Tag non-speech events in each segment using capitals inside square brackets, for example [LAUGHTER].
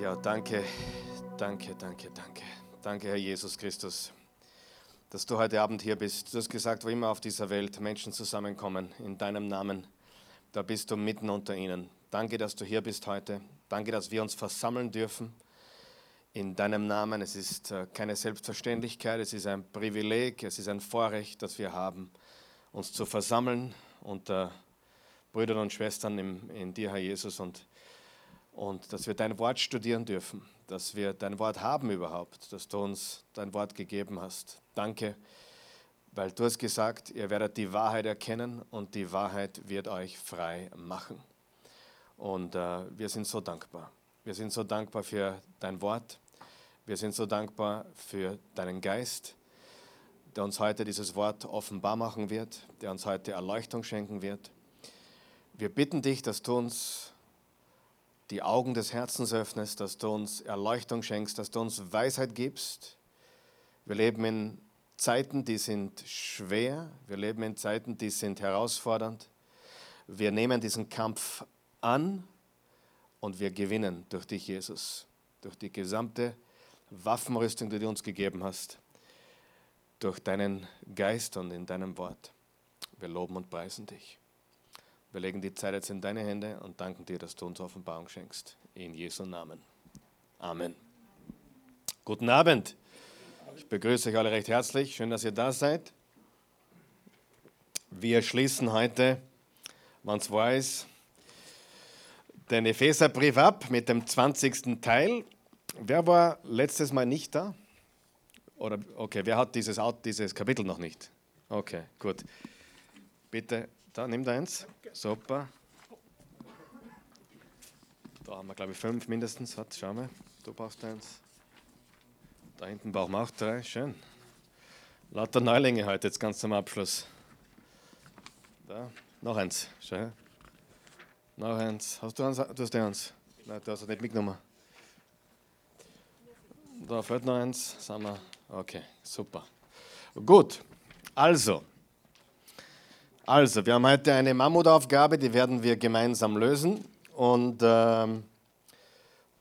Ja, danke, danke, danke, danke. Danke, Herr Jesus Christus, dass du heute Abend hier bist. Du hast gesagt, wo immer auf dieser Welt Menschen zusammenkommen, in deinem Namen, da bist du mitten unter ihnen. Danke, dass du hier bist heute. Danke, dass wir uns versammeln dürfen in deinem Namen. Es ist äh, keine Selbstverständlichkeit, es ist ein Privileg, es ist ein Vorrecht, das wir haben, uns zu versammeln unter Brüdern und Schwestern in dir, Herr Jesus. Und und dass wir dein Wort studieren dürfen, dass wir dein Wort haben überhaupt, dass du uns dein Wort gegeben hast. Danke, weil du hast gesagt, ihr werdet die Wahrheit erkennen und die Wahrheit wird euch frei machen. Und äh, wir sind so dankbar. Wir sind so dankbar für dein Wort. Wir sind so dankbar für deinen Geist, der uns heute dieses Wort offenbar machen wird, der uns heute Erleuchtung schenken wird. Wir bitten dich, dass du uns die Augen des Herzens öffnest, dass du uns Erleuchtung schenkst, dass du uns Weisheit gibst. Wir leben in Zeiten, die sind schwer, wir leben in Zeiten, die sind herausfordernd. Wir nehmen diesen Kampf an und wir gewinnen durch dich, Jesus, durch die gesamte Waffenrüstung, die du uns gegeben hast, durch deinen Geist und in deinem Wort. Wir loben und preisen dich. Wir legen die Zeit jetzt in deine Hände und danken dir, dass du uns Offenbarung schenkst. In Jesu Namen. Amen. Guten Abend. Ich begrüße euch alle recht herzlich. Schön, dass ihr da seid. Wir schließen heute, wenn es weiß, den Epheserbrief ab mit dem 20. Teil. Wer war letztes Mal nicht da? Oder okay, wer hat dieses, dieses Kapitel noch nicht? Okay, gut. Bitte da, nimm da eins. Super. Da haben wir, glaube ich, fünf mindestens. Hat, schau mal, du brauchst eins. Da hinten brauchen wir auch drei. Schön. Lauter Neulinge heute, jetzt ganz zum Abschluss. Da, noch eins. Schau Noch eins. Hast du eins? Du hast eins. Nein, du hast nicht mitgenommen. Da fehlt noch eins. Sagen wir. Okay, super. Gut. Also, also, wir haben heute eine Mammutaufgabe, die werden wir gemeinsam lösen. Und äh,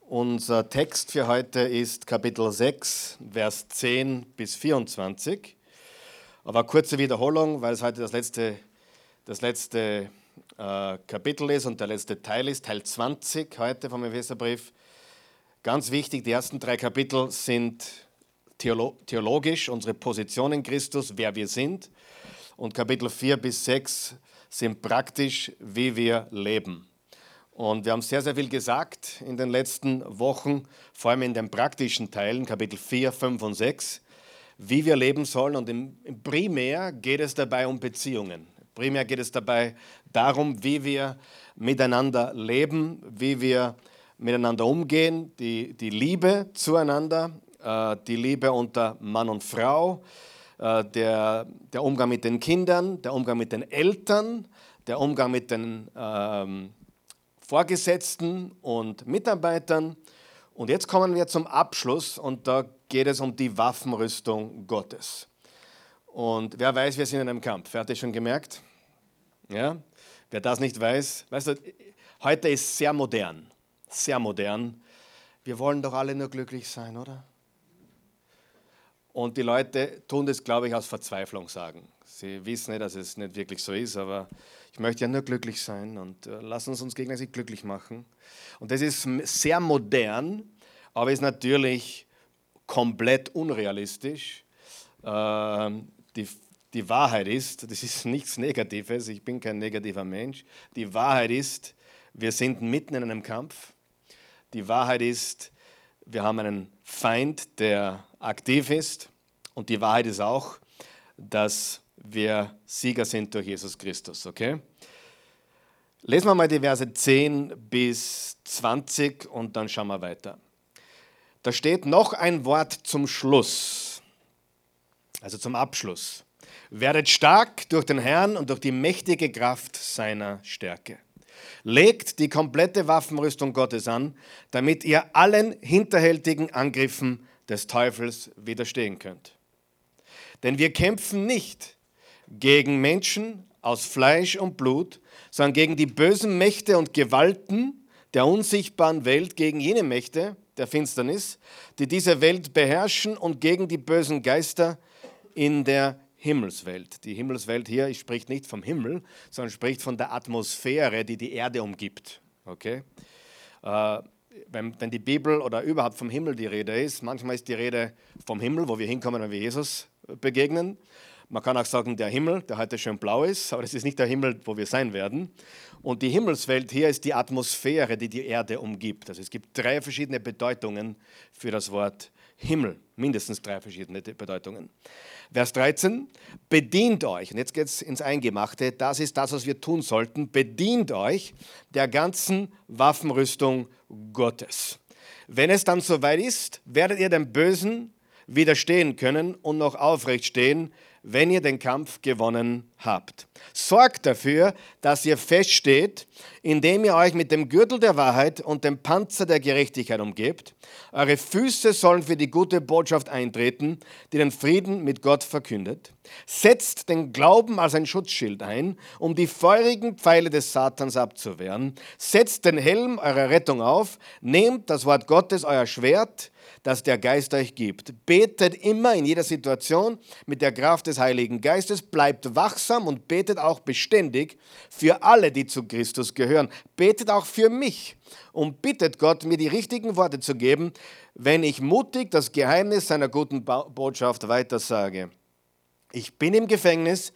unser Text für heute ist Kapitel 6, Vers 10 bis 24. Aber kurze Wiederholung, weil es heute das letzte, das letzte äh, Kapitel ist und der letzte Teil ist, Teil 20 heute vom Epheserbrief. Ganz wichtig, die ersten drei Kapitel sind theologisch, unsere Position in Christus, wer wir sind und Kapitel 4 bis 6 sind praktisch, wie wir leben. Und wir haben sehr, sehr viel gesagt in den letzten Wochen, vor allem in den praktischen Teilen, Kapitel 4, 5 und 6, wie wir leben sollen. Und im, im primär geht es dabei um Beziehungen. Primär geht es dabei darum, wie wir miteinander leben, wie wir miteinander umgehen, die, die Liebe zueinander, äh, die Liebe unter Mann und Frau, äh, der, der Umgang mit den Kindern, der Umgang mit den Eltern, der Umgang mit den ähm, Vorgesetzten und Mitarbeitern. Und jetzt kommen wir zum Abschluss und da geht es um die Waffenrüstung Gottes. Und wer weiß, wir sind in einem Kampf. Wer hat das schon gemerkt? Ja? Wer das nicht weiß, weißt du, heute ist sehr modern, sehr modern. Wir wollen doch alle nur glücklich sein, oder? Und die Leute tun das, glaube ich, aus Verzweiflung sagen. Sie wissen nicht, dass es nicht wirklich so ist, aber ich möchte ja nur glücklich sein und äh, lassen uns uns gegenseitig glücklich machen. Und das ist sehr modern, aber ist natürlich komplett unrealistisch. Äh, die, die Wahrheit ist, das ist nichts Negatives, ich bin kein negativer Mensch. Die Wahrheit ist, wir sind mitten in einem Kampf. Die Wahrheit ist, wir haben einen Feind, der aktiv ist. Und die Wahrheit ist auch, dass wir Sieger sind durch Jesus Christus. Okay? Lesen wir mal die Verse 10 bis 20 und dann schauen wir weiter. Da steht noch ein Wort zum Schluss, also zum Abschluss. Werdet stark durch den Herrn und durch die mächtige Kraft seiner Stärke. Legt die komplette Waffenrüstung Gottes an, damit ihr allen hinterhältigen Angriffen des Teufels widerstehen könnt. Denn wir kämpfen nicht gegen Menschen aus Fleisch und Blut, sondern gegen die bösen Mächte und Gewalten der unsichtbaren Welt gegen jene Mächte der Finsternis, die diese Welt beherrschen und gegen die bösen Geister in der Himmelswelt. Die Himmelswelt hier spricht nicht vom Himmel, sondern spricht von der Atmosphäre, die die Erde umgibt. Okay? Äh, wenn, wenn die Bibel oder überhaupt vom Himmel die Rede ist, manchmal ist die Rede vom Himmel, wo wir hinkommen, wenn wir Jesus begegnen. Man kann auch sagen, der Himmel, der heute schön blau ist, aber das ist nicht der Himmel, wo wir sein werden. Und die Himmelswelt hier ist die Atmosphäre, die die Erde umgibt. Also es gibt drei verschiedene Bedeutungen für das Wort Himmel, mindestens drei verschiedene Bedeutungen. Vers 13, bedient euch, und jetzt geht es ins Eingemachte, das ist das, was wir tun sollten, bedient euch der ganzen Waffenrüstung Gottes. Wenn es dann soweit ist, werdet ihr dem Bösen widerstehen können und noch aufrecht stehen, wenn ihr den Kampf gewonnen habt. Sorgt dafür, dass ihr feststeht, indem ihr euch mit dem Gürtel der Wahrheit und dem Panzer der Gerechtigkeit umgebt. Eure Füße sollen für die gute Botschaft eintreten, die den Frieden mit Gott verkündet. Setzt den Glauben als ein Schutzschild ein, um die feurigen Pfeile des Satans abzuwehren. Setzt den Helm eurer Rettung auf. Nehmt das Wort Gottes, euer Schwert, das der Geist euch gibt. Betet immer in jeder Situation mit der Kraft des Heiligen Geistes, bleibt wachsam und betet auch beständig für alle, die zu Christus gehören. Betet auch für mich und bittet Gott, mir die richtigen Worte zu geben, wenn ich mutig das Geheimnis seiner guten Botschaft weitersage. Ich bin im Gefängnis,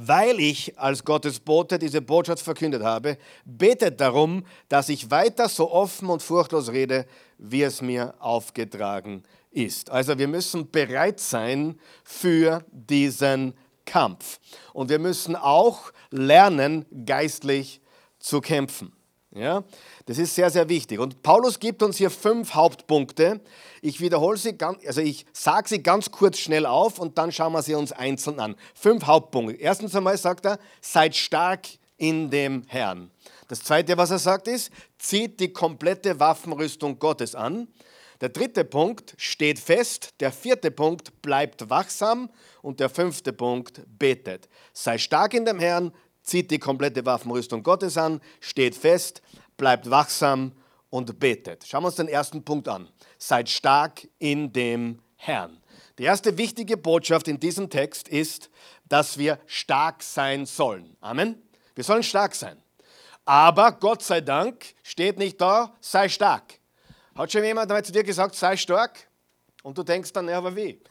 weil ich als Gottes Bote diese Botschaft verkündet habe, betet darum, dass ich weiter so offen und furchtlos rede, wie es mir aufgetragen ist. Also wir müssen bereit sein für diesen Kampf. Und wir müssen auch lernen, geistlich zu kämpfen. Ja, das ist sehr, sehr wichtig. Und Paulus gibt uns hier fünf Hauptpunkte. Ich wiederhole sie, ganz, also ich sage sie ganz kurz schnell auf und dann schauen wir sie uns einzeln an. Fünf Hauptpunkte. Erstens einmal sagt er, seid stark in dem Herrn. Das zweite, was er sagt, ist, zieht die komplette Waffenrüstung Gottes an. Der dritte Punkt steht fest. Der vierte Punkt bleibt wachsam. Und der fünfte Punkt betet. Sei stark in dem Herrn, zieht die komplette Waffenrüstung Gottes an, steht fest, bleibt wachsam und betet. Schauen wir uns den ersten Punkt an. Seid stark in dem Herrn. Die erste wichtige Botschaft in diesem Text ist, dass wir stark sein sollen. Amen. Wir sollen stark sein. Aber Gott sei Dank steht nicht da, sei stark. Hat schon jemand einmal zu dir gesagt, sei stark? Und du denkst dann, ja, aber wie? [LAUGHS]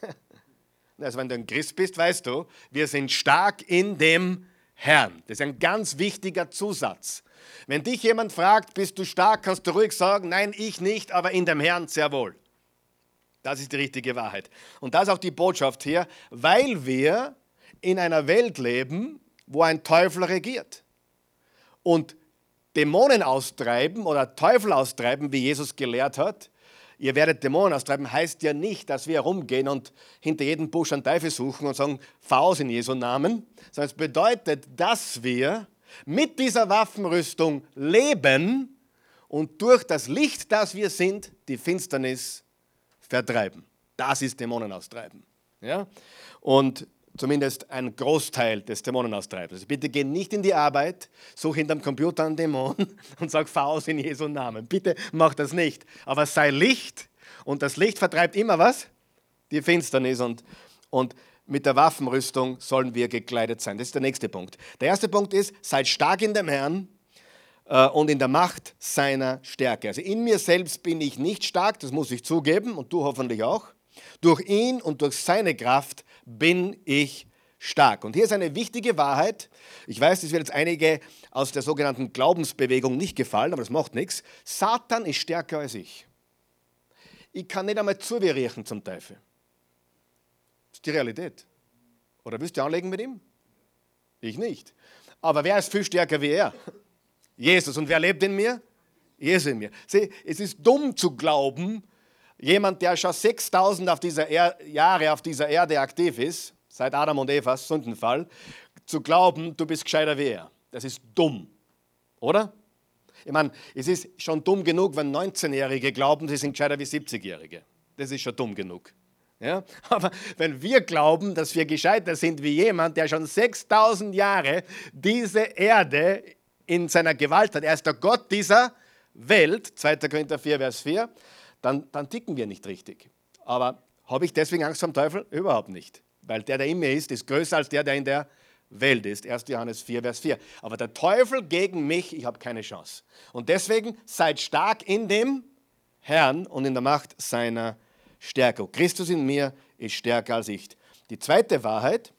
Also wenn du ein Christ bist, weißt du, wir sind stark in dem Herrn. Das ist ein ganz wichtiger Zusatz. Wenn dich jemand fragt, bist du stark, kannst du ruhig sagen, nein, ich nicht, aber in dem Herrn sehr wohl. Das ist die richtige Wahrheit. Und das ist auch die Botschaft hier, weil wir in einer Welt leben, wo ein Teufel regiert. Und Dämonen austreiben oder Teufel austreiben, wie Jesus gelehrt hat, ihr werdet Dämonen austreiben, heißt ja nicht, dass wir herumgehen und hinter jedem Busch einen Teufel suchen und sagen, Faust in Jesu Namen, sondern es bedeutet, dass wir mit dieser Waffenrüstung leben und durch das Licht, das wir sind, die Finsternis vertreiben. Das ist Dämonen austreiben. Ja? Und zumindest ein Großteil des Dämonenaustreibens. Also bitte geh nicht in die Arbeit, such hinterm Computer einen Dämon [LAUGHS] und sag, aus in Jesu Namen. Bitte mach das nicht. Aber sei Licht und das Licht vertreibt immer was? Die Finsternis und, und mit der Waffenrüstung sollen wir gekleidet sein. Das ist der nächste Punkt. Der erste Punkt ist, seid stark in dem Herrn äh, und in der Macht seiner Stärke. Also in mir selbst bin ich nicht stark, das muss ich zugeben und du hoffentlich auch. Durch ihn und durch seine Kraft bin ich stark. Und hier ist eine wichtige Wahrheit. Ich weiß, das wird jetzt einige aus der sogenannten Glaubensbewegung nicht gefallen, aber das macht nichts. Satan ist stärker als ich. Ich kann nicht einmal zu riechen zum Teufel. Das ist die Realität. Oder willst du anlegen mit ihm? Ich nicht. Aber wer ist viel stärker wie er? Jesus. Und wer lebt in mir? Jesus in mir. Sieh, es ist dumm zu glauben, Jemand, der schon 6000 auf Jahre auf dieser Erde aktiv ist, seit Adam und Evas Sündenfall, zu glauben, du bist gescheiter wie er. Das ist dumm, oder? Ich meine, es ist schon dumm genug, wenn 19-Jährige glauben, sie sind gescheiter wie 70-Jährige. Das ist schon dumm genug. Ja? [LAUGHS] Aber wenn wir glauben, dass wir gescheiter sind wie jemand, der schon 6000 Jahre diese Erde in seiner Gewalt hat, er ist der Gott dieser Welt, 2. Korinther 4, Vers 4, dann, dann ticken wir nicht richtig. Aber habe ich deswegen Angst vor dem Teufel? Überhaupt nicht. Weil der, der in mir ist, ist größer als der, der in der Welt ist. 1. Johannes 4, Vers 4. Aber der Teufel gegen mich, ich habe keine Chance. Und deswegen seid stark in dem Herrn und in der Macht seiner Stärke. Christus in mir ist stärker als ich. Die zweite Wahrheit,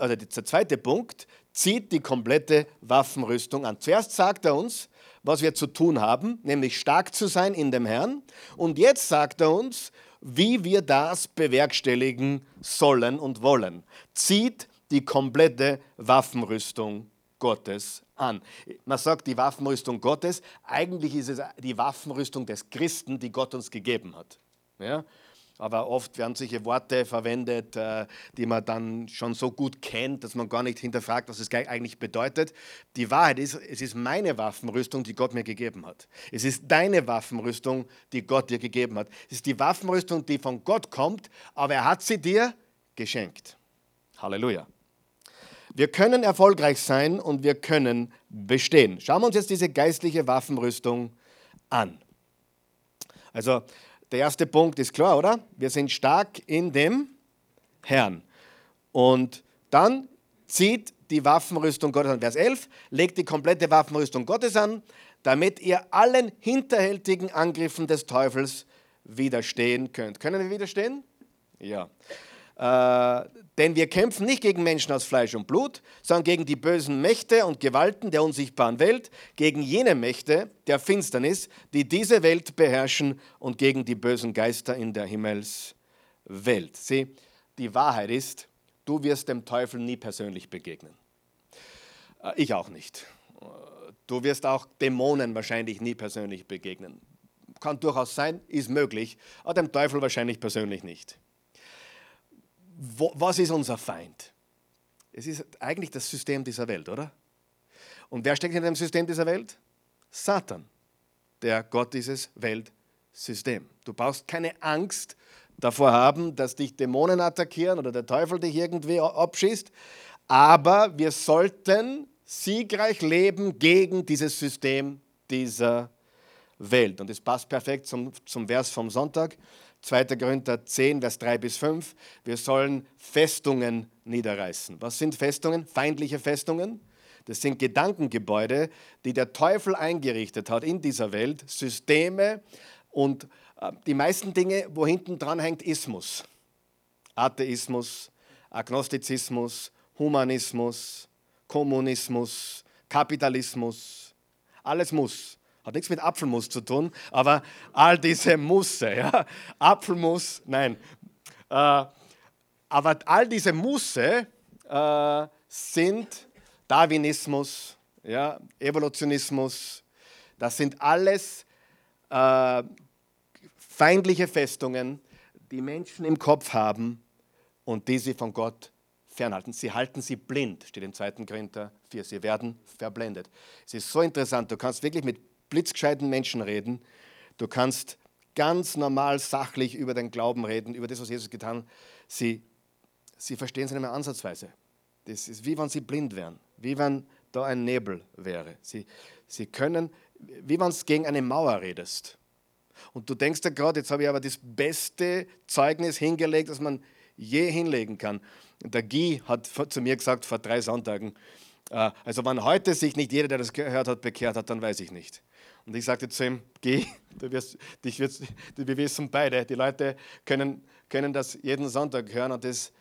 oder der zweite Punkt, zieht die komplette Waffenrüstung an. Zuerst sagt er uns, was wir zu tun haben, nämlich stark zu sein in dem Herrn. Und jetzt sagt er uns, wie wir das bewerkstelligen sollen und wollen. Zieht die komplette Waffenrüstung Gottes an. Man sagt die Waffenrüstung Gottes, eigentlich ist es die Waffenrüstung des Christen, die Gott uns gegeben hat. Ja? Aber oft werden solche Worte verwendet, äh, die man dann schon so gut kennt, dass man gar nicht hinterfragt, was es eigentlich bedeutet. Die Wahrheit ist, es ist meine Waffenrüstung, die Gott mir gegeben hat. Es ist deine Waffenrüstung, die Gott dir gegeben hat. Es ist die Waffenrüstung, die von Gott kommt, aber er hat sie dir geschenkt. Halleluja. Wir können erfolgreich sein und wir können bestehen. Schauen wir uns jetzt diese geistliche Waffenrüstung an. Also der erste Punkt ist klar, oder? Wir sind stark in dem Herrn. Und dann zieht die Waffenrüstung Gottes an. Vers 11, legt die komplette Waffenrüstung Gottes an, damit ihr allen hinterhältigen Angriffen des Teufels widerstehen könnt. Können wir widerstehen? Ja. Äh, denn wir kämpfen nicht gegen Menschen aus Fleisch und Blut, sondern gegen die bösen Mächte und Gewalten der unsichtbaren Welt, gegen jene Mächte der Finsternis, die diese Welt beherrschen und gegen die bösen Geister in der Himmelswelt. Sieh, die Wahrheit ist, du wirst dem Teufel nie persönlich begegnen. Äh, ich auch nicht. Du wirst auch Dämonen wahrscheinlich nie persönlich begegnen. Kann durchaus sein, ist möglich, aber dem Teufel wahrscheinlich persönlich nicht wo, was ist unser Feind? Es ist eigentlich das System dieser Welt, oder? Und wer steckt in dem System dieser Welt? Satan, der Gott dieses Weltsystems. Du brauchst keine Angst davor haben, dass dich Dämonen attackieren oder der Teufel dich irgendwie abschießt, aber wir sollten siegreich leben gegen dieses System dieser Welt. Und es passt perfekt zum, zum Vers vom Sonntag. 2. Korinther 10, Vers 3 bis 5. Wir sollen Festungen niederreißen. Was sind Festungen? Feindliche Festungen. Das sind Gedankengebäude, die der Teufel eingerichtet hat in dieser Welt, Systeme und äh, die meisten Dinge, wo hinten dran hängt Ismus. Atheismus, Agnostizismus, Humanismus, Kommunismus, Kapitalismus, alles muss. Hat nichts mit Apfelmus zu tun, aber all diese Musse, ja, Apfelmus, nein. Äh, aber all diese Musse äh, sind Darwinismus, ja, Evolutionismus, das sind alles äh, feindliche Festungen, die Menschen im Kopf haben und die sie von Gott fernhalten. Sie halten sie blind, steht im 2. Korinther 4. Sie werden verblendet. Es ist so interessant, du kannst wirklich mit blitzgescheiten Menschen reden. Du kannst ganz normal sachlich über den Glauben reden, über das, was Jesus getan hat. Sie, sie verstehen es nicht mehr ansatzweise. Das ist wie wenn sie blind wären, wie wenn da ein Nebel wäre. Sie, sie können, wie wenn du gegen eine Mauer redest. Und du denkst dir gerade, jetzt habe ich aber das beste Zeugnis hingelegt, das man je hinlegen kann. Der Guy hat zu mir gesagt vor drei Sonntagen, also wenn heute sich nicht jeder, der das gehört hat, bekehrt hat, dann weiß ich nicht. Und ich sagte zu ihm, geh, du wirst, dich wirst, wir wissen beide, die Leute können, können das jeden Sonntag hören und das,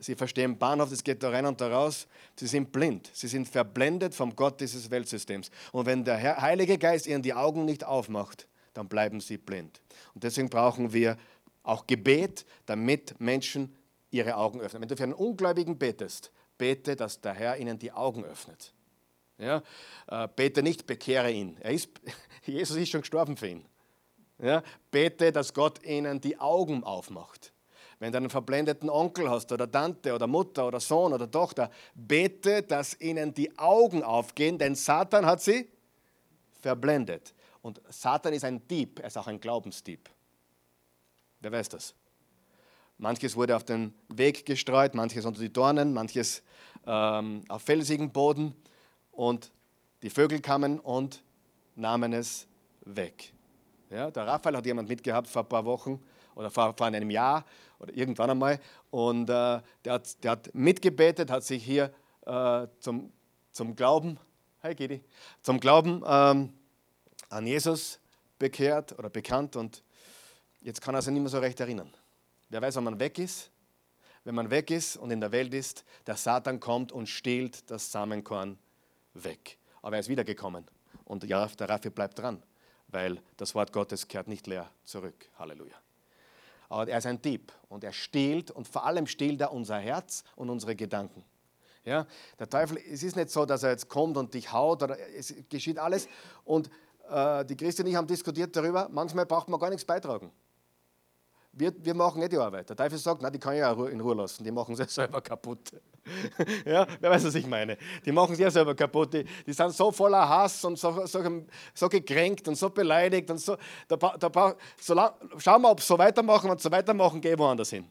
sie verstehen Bahnhof, das geht da rein und da raus. Sie sind blind, sie sind verblendet vom Gott dieses Weltsystems. Und wenn der Heilige Geist ihnen die Augen nicht aufmacht, dann bleiben sie blind. Und deswegen brauchen wir auch Gebet, damit Menschen ihre Augen öffnen. Wenn du für einen Ungläubigen betest, bete, dass der Herr ihnen die Augen öffnet. Ja? Äh, bete nicht, bekehre ihn. Ist, [LAUGHS] Jesus ist schon gestorben für ihn. Ja? Bete, dass Gott ihnen die Augen aufmacht. Wenn du einen verblendeten Onkel hast oder Tante oder Mutter oder Sohn oder Tochter, bete, dass ihnen die Augen aufgehen, denn Satan hat sie verblendet. Und Satan ist ein Dieb, er ist auch ein Glaubensdieb. Wer weiß das? Manches wurde auf den Weg gestreut, manches unter die Dornen, manches ähm, auf felsigen Boden. Und Die Vögel kamen und nahmen es weg. Ja, der Raphael hat jemand mitgehabt vor ein paar Wochen oder vor, vor einem Jahr oder irgendwann einmal. Und äh, der, hat, der hat mitgebetet, hat sich hier äh, zum, zum Glauben, hey Gedi, zum Glauben ähm, an Jesus bekehrt oder bekannt und jetzt kann er sich nicht mehr so recht erinnern. Wer weiß, wann man weg ist? Wenn man weg ist und in der Welt ist, der Satan kommt und stiehlt das Samenkorn weg. Aber er ist wiedergekommen und der Raffi bleibt dran, weil das Wort Gottes kehrt nicht leer zurück. Halleluja. Aber er ist ein Dieb und er stiehlt und vor allem stiehlt er unser Herz und unsere Gedanken. Ja, der Teufel, es ist nicht so, dass er jetzt kommt und dich haut, oder es geschieht alles. Und äh, die Christen und ich haben diskutiert darüber, manchmal braucht man gar nichts beitragen. Wir, wir machen nicht die Arbeit. Der Teufel sagt, na, die kann ich ja in Ruhe lassen, die machen sie [LAUGHS] selber kaputt. [LAUGHS] ja, wer weiß, was ich meine. Die machen sie ja selber kaputt. Die, die sind so voller Hass und so, so, so gekränkt und so beleidigt und so. Da, da, so lang, schauen wir, ob sie so weitermachen und so weitermachen, gehen woanders hin.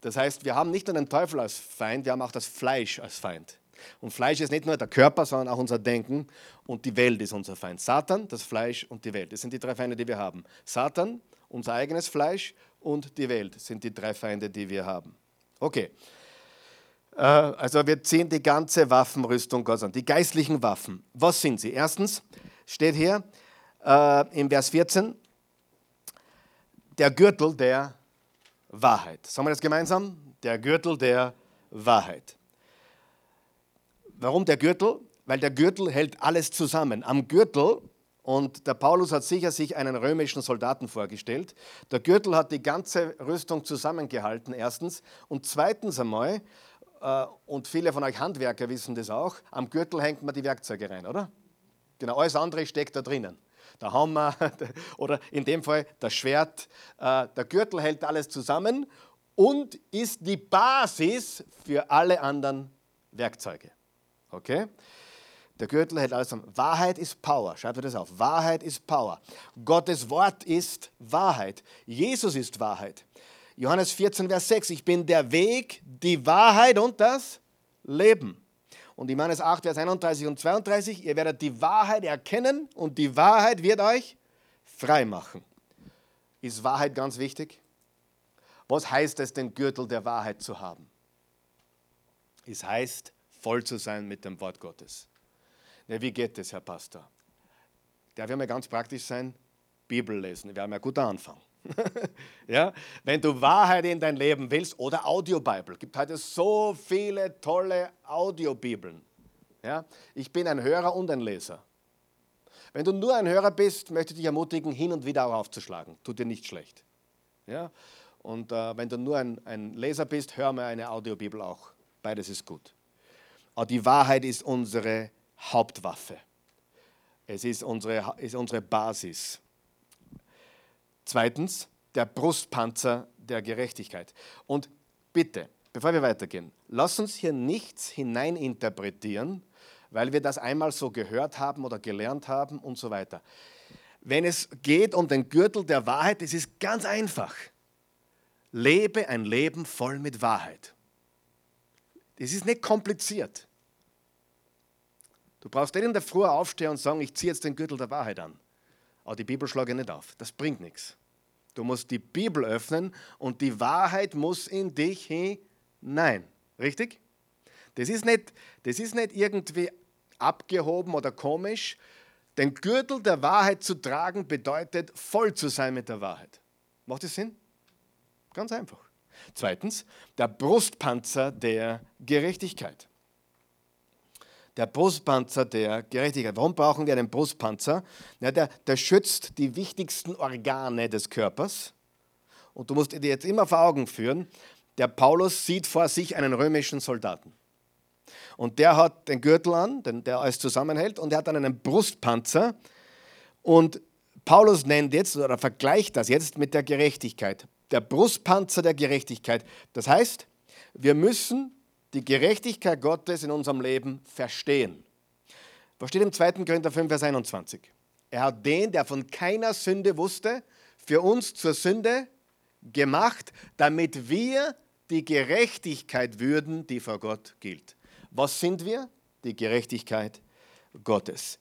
Das heißt, wir haben nicht nur den Teufel als Feind, wir haben auch das Fleisch als Feind. Und Fleisch ist nicht nur der Körper, sondern auch unser Denken und die Welt ist unser Feind. Satan, das Fleisch und die Welt. Das sind die drei Feinde, die wir haben. Satan, unser eigenes Fleisch und die Welt sind die drei Feinde, die wir haben. Okay. Äh, also wir ziehen die ganze Waffenrüstung Gottes an. Die geistlichen Waffen. Was sind sie? Erstens steht hier äh, im Vers 14, der Gürtel der Wahrheit. Sagen wir das gemeinsam? Der Gürtel der Wahrheit. Warum der Gürtel? Weil der Gürtel hält alles zusammen. Am Gürtel, und der Paulus hat sicher sich einen römischen Soldaten vorgestellt, der Gürtel hat die ganze Rüstung zusammengehalten, erstens. Und zweitens einmal, äh, und viele von euch Handwerker wissen das auch, am Gürtel hängt man die Werkzeuge rein, oder? Genau, alles andere steckt da drinnen. Der Hammer [LAUGHS] oder in dem Fall das Schwert. Äh, der Gürtel hält alles zusammen und ist die Basis für alle anderen Werkzeuge. Okay? Der Gürtel hält alles zusammen. Wahrheit ist Power. Schreibt euch das auf. Wahrheit ist Power. Gottes Wort ist Wahrheit. Jesus ist Wahrheit. Johannes 14, Vers 6. Ich bin der Weg, die Wahrheit und das Leben. Und Johannes 8, Vers 31 und 32. Ihr werdet die Wahrheit erkennen und die Wahrheit wird euch frei machen. Ist Wahrheit ganz wichtig? Was heißt es, den Gürtel der Wahrheit zu haben? Es heißt, voll zu sein mit dem Wort Gottes. Na, wie geht das, Herr Pastor? Darf ich mal ganz praktisch sein? Bibel lesen, wäre mal ein guter Anfang. [LAUGHS] ja? Wenn du Wahrheit in dein Leben willst oder Audiobibel, gibt heute so viele tolle Audiobibeln. Ja? Ich bin ein Hörer und ein Leser. Wenn du nur ein Hörer bist, möchte ich dich ermutigen, hin und wieder auch aufzuschlagen. Tut dir nicht schlecht. Ja? Und äh, wenn du nur ein, ein Leser bist, hör mir eine Audiobibel auch. Beides ist gut. Aber die Wahrheit ist unsere Hauptwaffe. Es ist unsere, ist unsere Basis. Zweitens, der Brustpanzer der Gerechtigkeit. Und bitte, bevor wir weitergehen, lass uns hier nichts hineininterpretieren, weil wir das einmal so gehört haben oder gelernt haben und so weiter. Wenn es geht um den Gürtel der Wahrheit, es ist ganz einfach. Lebe ein Leben voll mit Wahrheit. Es ist nicht kompliziert. Du brauchst nicht in der Früh aufstehen und sagen, ich ziehe jetzt den Gürtel der Wahrheit an. Aber die Bibel schlage ich nicht auf. Das bringt nichts. Du musst die Bibel öffnen und die Wahrheit muss in dich hinein. Richtig? Das ist nicht, das ist nicht irgendwie abgehoben oder komisch. Den Gürtel der Wahrheit zu tragen bedeutet, voll zu sein mit der Wahrheit. Macht das Sinn? Ganz einfach. Zweitens, der Brustpanzer der Gerechtigkeit der Brustpanzer der Gerechtigkeit. Warum brauchen wir einen Brustpanzer? Ja, der, der schützt die wichtigsten Organe des Körpers. Und du musst dir jetzt immer vor Augen führen, der Paulus sieht vor sich einen römischen Soldaten. Und der hat den Gürtel an, den, der alles zusammenhält, und er hat dann einen Brustpanzer. Und Paulus nennt jetzt oder vergleicht das jetzt mit der Gerechtigkeit. Der Brustpanzer der Gerechtigkeit. Das heißt, wir müssen die Gerechtigkeit Gottes in unserem Leben verstehen. Was steht im 2. Korinther 5, Vers 21? Er hat den, der von keiner Sünde wusste, für uns zur Sünde gemacht, damit wir die Gerechtigkeit würden, die vor Gott gilt. Was sind wir? die Gerechtigkeit Gottes.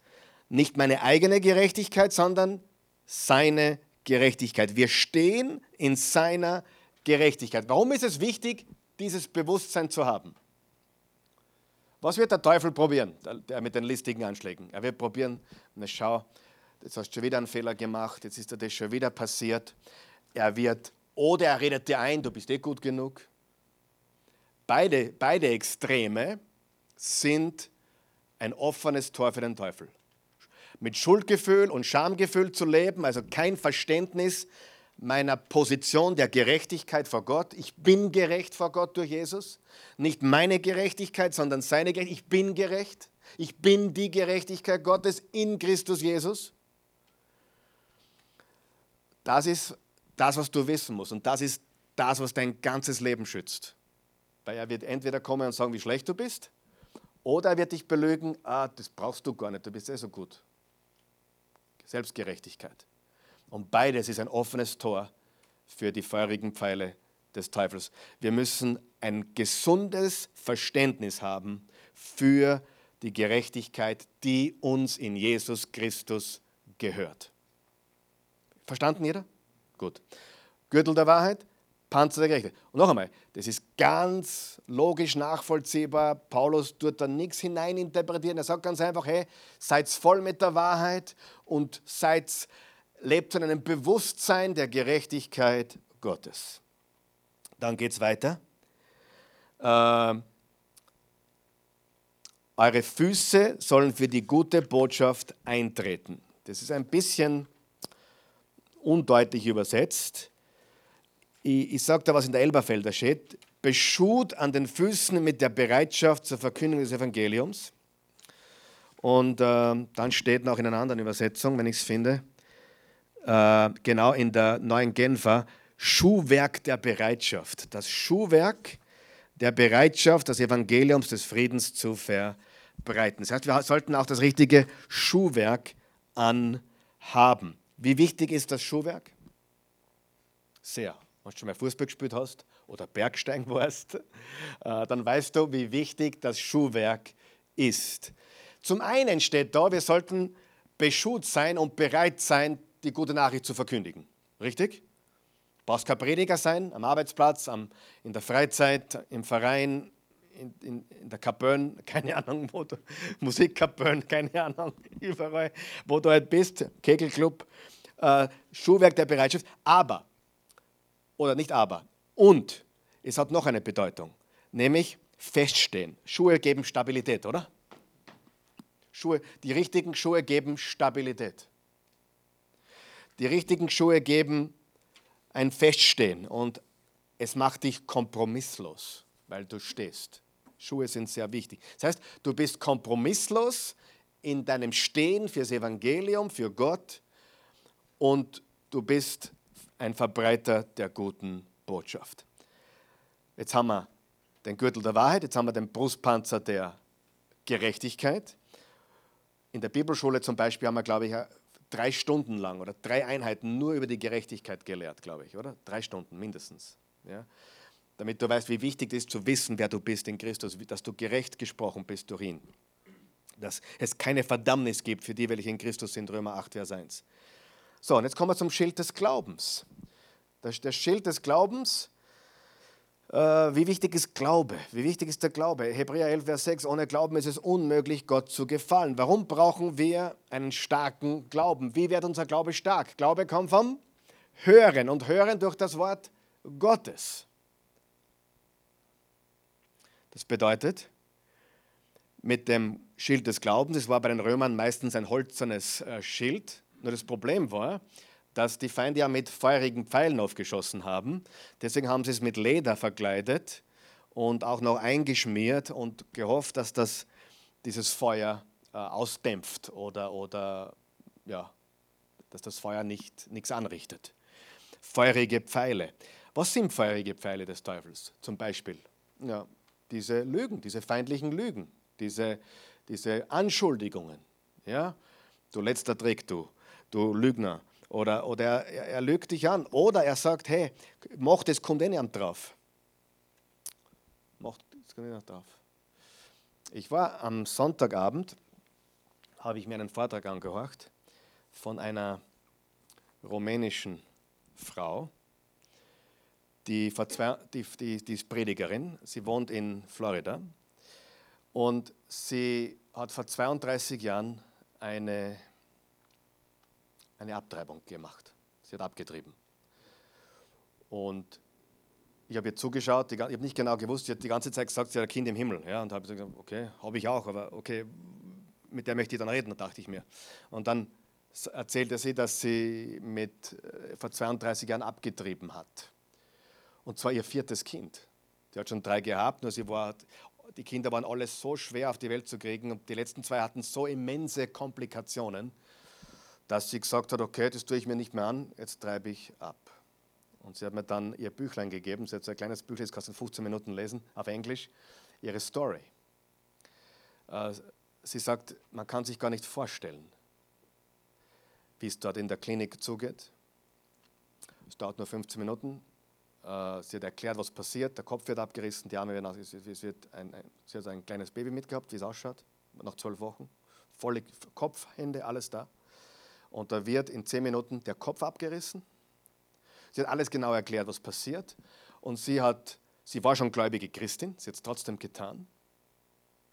Nicht meine eigene Gerechtigkeit, sondern seine Gerechtigkeit. Wir stehen in seiner Gerechtigkeit. Warum ist es wichtig, dieses Bewusstsein zu haben? Was wird der Teufel probieren, der mit den listigen Anschlägen? Er wird probieren, na schau, jetzt hast du schon wieder einen Fehler gemacht, jetzt ist dir das schon wieder passiert. Er wird, oder er redet dir ein, du bist eh gut genug. Beide, beide Extreme sind ein offenes Tor für den Teufel. Mit Schuldgefühl und Schamgefühl zu leben, also kein Verständnis meiner Position der Gerechtigkeit vor Gott. Ich bin gerecht vor Gott durch Jesus. Nicht meine Gerechtigkeit, sondern seine Gerechtigkeit. Ich bin gerecht. Ich bin die Gerechtigkeit Gottes in Christus Jesus. Das ist das, was du wissen musst. Und das ist das, was dein ganzes Leben schützt. Weil er wird entweder kommen und sagen, wie schlecht du bist, oder er wird dich belügen, ah, das brauchst du gar nicht, du bist eh so gut. Selbstgerechtigkeit. Und beides ist ein offenes Tor für die feurigen Pfeile des Teufels. Wir müssen ein gesundes Verständnis haben für die Gerechtigkeit, die uns in Jesus Christus gehört. Verstanden jeder? Gut. Gürtel der Wahrheit, Panzer der Gerechtigkeit. Und noch einmal, das ist ganz logisch nachvollziehbar. Paulus tut da nichts hineininterpretieren. Er sagt ganz einfach, hey, seid voll mit der Wahrheit und seid lebt in einem Bewusstsein der Gerechtigkeit Gottes. Dann geht es weiter. Äh, eure Füße sollen für die gute Botschaft eintreten. Das ist ein bisschen undeutlich übersetzt. Ich, ich sage da, was in der Elberfelder steht. Beschut an den Füßen mit der Bereitschaft zur Verkündung des Evangeliums. Und äh, dann steht noch in einer anderen Übersetzung, wenn ich es finde, äh, genau in der neuen Genfer, Schuhwerk der Bereitschaft. Das Schuhwerk der Bereitschaft, das Evangeliums des Friedens zu verbreiten. Das heißt, wir sollten auch das richtige Schuhwerk anhaben. Wie wichtig ist das Schuhwerk? Sehr. Wenn du schon mal Fußball gespielt hast oder Bergsteigen [LAUGHS] warst, äh, dann weißt du, wie wichtig das Schuhwerk ist. Zum einen steht da, wir sollten beschut sein und bereit sein, die gute Nachricht zu verkündigen. Richtig? Du brauchst kein Prediger sein, am Arbeitsplatz, am, in der Freizeit, im Verein, in, in, in der Kapön, [LAUGHS] keine Ahnung, wo du, Musikkapön, [LAUGHS] keine Ahnung, überall, wo du halt bist, Kegelclub, äh, Schuhwerk der Bereitschaft, aber, oder nicht aber, und es hat noch eine Bedeutung, nämlich feststehen. Schuhe geben Stabilität, oder? Schuhe, die richtigen Schuhe geben Stabilität. Die richtigen Schuhe geben ein Feststehen und es macht dich kompromisslos, weil du stehst. Schuhe sind sehr wichtig. Das heißt, du bist kompromisslos in deinem Stehen fürs Evangelium, für Gott und du bist ein Verbreiter der guten Botschaft. Jetzt haben wir den Gürtel der Wahrheit, jetzt haben wir den Brustpanzer der Gerechtigkeit. In der Bibelschule zum Beispiel haben wir, glaube ich, drei Stunden lang oder drei Einheiten nur über die Gerechtigkeit gelehrt, glaube ich, oder? Drei Stunden mindestens. Ja? Damit du weißt, wie wichtig es ist zu wissen, wer du bist in Christus, dass du gerecht gesprochen bist durch ihn. Dass es keine Verdammnis gibt für die, welche in Christus sind, Römer 8, Vers 1. So, und jetzt kommen wir zum Schild des Glaubens. Das, das Schild des Glaubens äh, wie wichtig ist Glaube? Wie wichtig ist der Glaube? Hebräer 11, Vers 6, ohne Glauben ist es unmöglich, Gott zu gefallen. Warum brauchen wir einen starken Glauben? Wie wird unser Glaube stark? Glaube kommt vom Hören und Hören durch das Wort Gottes. Das bedeutet, mit dem Schild des Glaubens, es war bei den Römern meistens ein holzernes äh, Schild, nur das Problem war, dass die Feinde ja mit feurigen Pfeilen aufgeschossen haben. Deswegen haben sie es mit Leder verkleidet und auch noch eingeschmiert und gehofft, dass das dieses Feuer äh, ausdämpft oder, oder ja, dass das Feuer nicht, nichts anrichtet. Feurige Pfeile. Was sind feurige Pfeile des Teufels? Zum Beispiel ja, diese Lügen, diese feindlichen Lügen, diese, diese Anschuldigungen. Ja? Du letzter Trick, du, du Lügner. Oder, oder er, er lügt dich an. Oder er sagt, hey, mach das, kommt eh nicht drauf. Mach das, kommt eh nicht drauf. Ich war am Sonntagabend, habe ich mir einen Vortrag angehört von einer rumänischen Frau, die, die, die, die ist Predigerin, sie wohnt in Florida und sie hat vor 32 Jahren eine, eine Abtreibung gemacht. Sie hat abgetrieben. Und ich habe ihr zugeschaut, ich habe nicht genau gewusst, sie hat die ganze Zeit gesagt, sie hat ein Kind im Himmel. Ja, und habe gesagt, okay, habe ich auch, aber okay, mit der möchte ich dann reden, dachte ich mir. Und dann erzählte sie, dass sie mit äh, vor 32 Jahren abgetrieben hat. Und zwar ihr viertes Kind. Sie hat schon drei gehabt, nur sie war, die Kinder waren alle so schwer auf die Welt zu kriegen und die letzten zwei hatten so immense Komplikationen, dass sie gesagt hat, okay, das tue ich mir nicht mehr an, jetzt treibe ich ab. Und sie hat mir dann ihr Büchlein gegeben. Sie hat so ein kleines Büchlein, das kannst du in 15 Minuten lesen, auf Englisch. Ihre Story. Äh, sie sagt, man kann sich gar nicht vorstellen, wie es dort in der Klinik zugeht. Es dauert nur 15 Minuten. Äh, sie hat erklärt, was passiert. Der Kopf wird abgerissen, die Arme werden. Es wird ein, sie hat ein kleines Baby mitgehabt, wie es ausschaut, nach zwölf Wochen. Volle Kopf, Hände, alles da. Und da wird in 10 Minuten der Kopf abgerissen Sie hat alles genau erklärt, was passiert. Und sie, hat, sie war schon gläubige Christin, sie hat es trotzdem getan.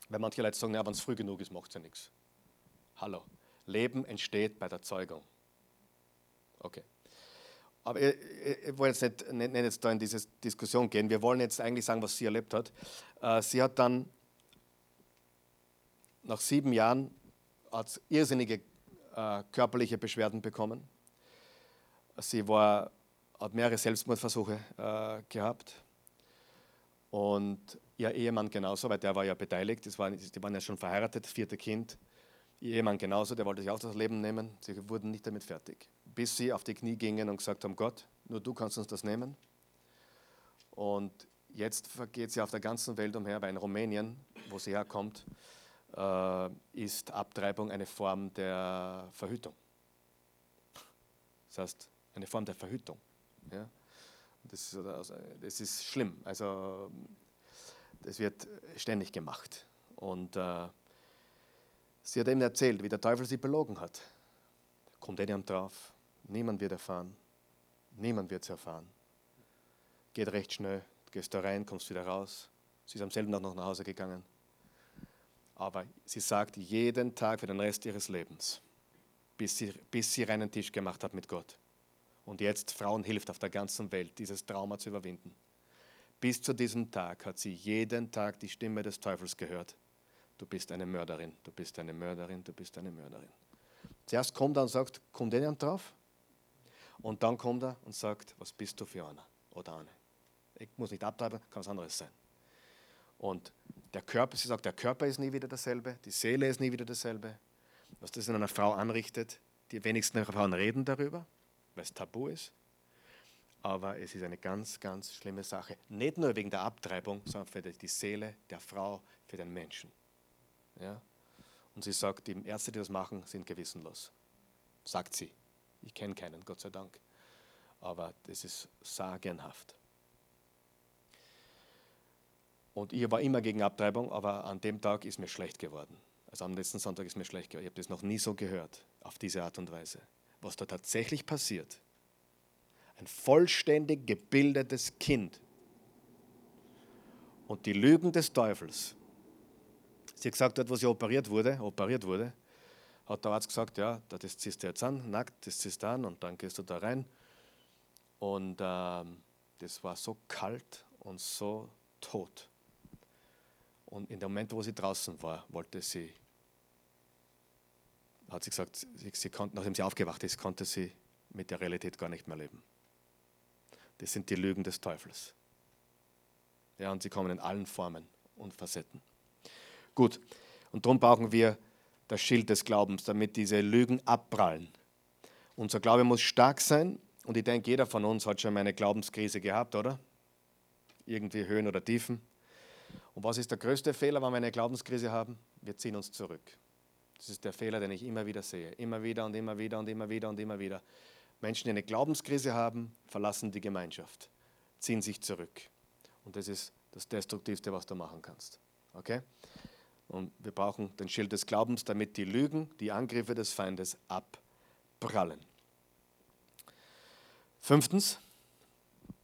Weil manche Leute sagen, wenn es früh genug ist, macht es ja nichts. Hallo, Leben entsteht bei der Zeugung. Okay. Aber ich, ich, wollte jetzt nicht, nicht, nicht, jetzt da in diese Diskussion gehen. Wir wollen jetzt eigentlich sagen, was sie erlebt hat. Äh, sie hat dann nach sieben Jahren hat irrsinnige äh, körperliche Beschwerden bekommen. Sie war hat mehrere Selbstmordversuche äh, gehabt. Und ihr Ehemann genauso, weil der war ja beteiligt, das war, die waren ja schon verheiratet, vierte Kind. Ihr Ehemann genauso, der wollte sich auch das Leben nehmen. Sie wurden nicht damit fertig. Bis sie auf die Knie gingen und gesagt haben, Gott, nur du kannst uns das nehmen. Und jetzt geht sie auf der ganzen Welt umher, weil in Rumänien, wo sie herkommt, ist Abtreibung eine Form der Verhütung. Das heißt, eine Form der Verhütung. Ja? Das, ist, also, das ist schlimm. Also das wird ständig gemacht. Und äh, sie hat eben erzählt, wie der Teufel sie belogen hat. Kommt eh niemand drauf. Niemand wird erfahren. Niemand wird es erfahren. Geht recht schnell. Gehst da rein, kommst wieder raus. Sie ist am selben Tag noch nach Hause gegangen. Aber sie sagt jeden Tag für den Rest ihres Lebens, bis sie, bis sie reinen Tisch gemacht hat mit Gott und jetzt Frauen hilft auf der ganzen Welt, dieses Trauma zu überwinden. Bis zu diesem Tag hat sie jeden Tag die Stimme des Teufels gehört. Du bist eine Mörderin, du bist eine Mörderin, du bist eine Mörderin. Zuerst kommt er und sagt, kommt jemand drauf? Und dann kommt er und sagt, was bist du für einer oder eine? Ich muss nicht abtreiben, kann was anderes sein. Und der Körper, sie sagt, der Körper ist nie wieder dasselbe, die Seele ist nie wieder dasselbe. Was das in einer Frau anrichtet, die wenigsten Frauen reden darüber weil es tabu ist. Aber es ist eine ganz, ganz schlimme Sache. Nicht nur wegen der Abtreibung, sondern für die Seele der Frau, für den Menschen. Ja? Und sie sagt, die Ärzte, die das machen, sind gewissenlos. Sagt sie. Ich kenne keinen, Gott sei Dank. Aber das ist sagenhaft. Und ich war immer gegen Abtreibung, aber an dem Tag ist mir schlecht geworden. Also am letzten Sonntag ist mir schlecht geworden. Ich habe das noch nie so gehört, auf diese Art und Weise was da tatsächlich passiert. Ein vollständig gebildetes Kind. Und die Lügen des Teufels. Sie hat gesagt, dort, wo sie operiert wurde, operiert wurde, hat der Arzt gesagt, ja, das ziehst du jetzt an, nackt, das ziehst du an und dann gehst du da rein. Und ähm, das war so kalt und so tot. Und in dem Moment, wo sie draußen war, wollte sie hat sie gesagt, sie, sie konnte, nachdem sie aufgewacht ist, konnte sie mit der Realität gar nicht mehr leben. Das sind die Lügen des Teufels. Ja, und sie kommen in allen Formen und Facetten. Gut, und darum brauchen wir das Schild des Glaubens, damit diese Lügen abprallen. Unser Glaube muss stark sein und ich denke, jeder von uns hat schon mal eine Glaubenskrise gehabt, oder? Irgendwie Höhen oder Tiefen. Und was ist der größte Fehler, wenn wir eine Glaubenskrise haben? Wir ziehen uns zurück. Das ist der Fehler, den ich immer wieder sehe. Immer wieder und immer wieder und immer wieder und immer wieder. Menschen, die eine Glaubenskrise haben, verlassen die Gemeinschaft, ziehen sich zurück. Und das ist das Destruktivste, was du machen kannst. Okay? Und wir brauchen den Schild des Glaubens, damit die Lügen, die Angriffe des Feindes abprallen. Fünftens,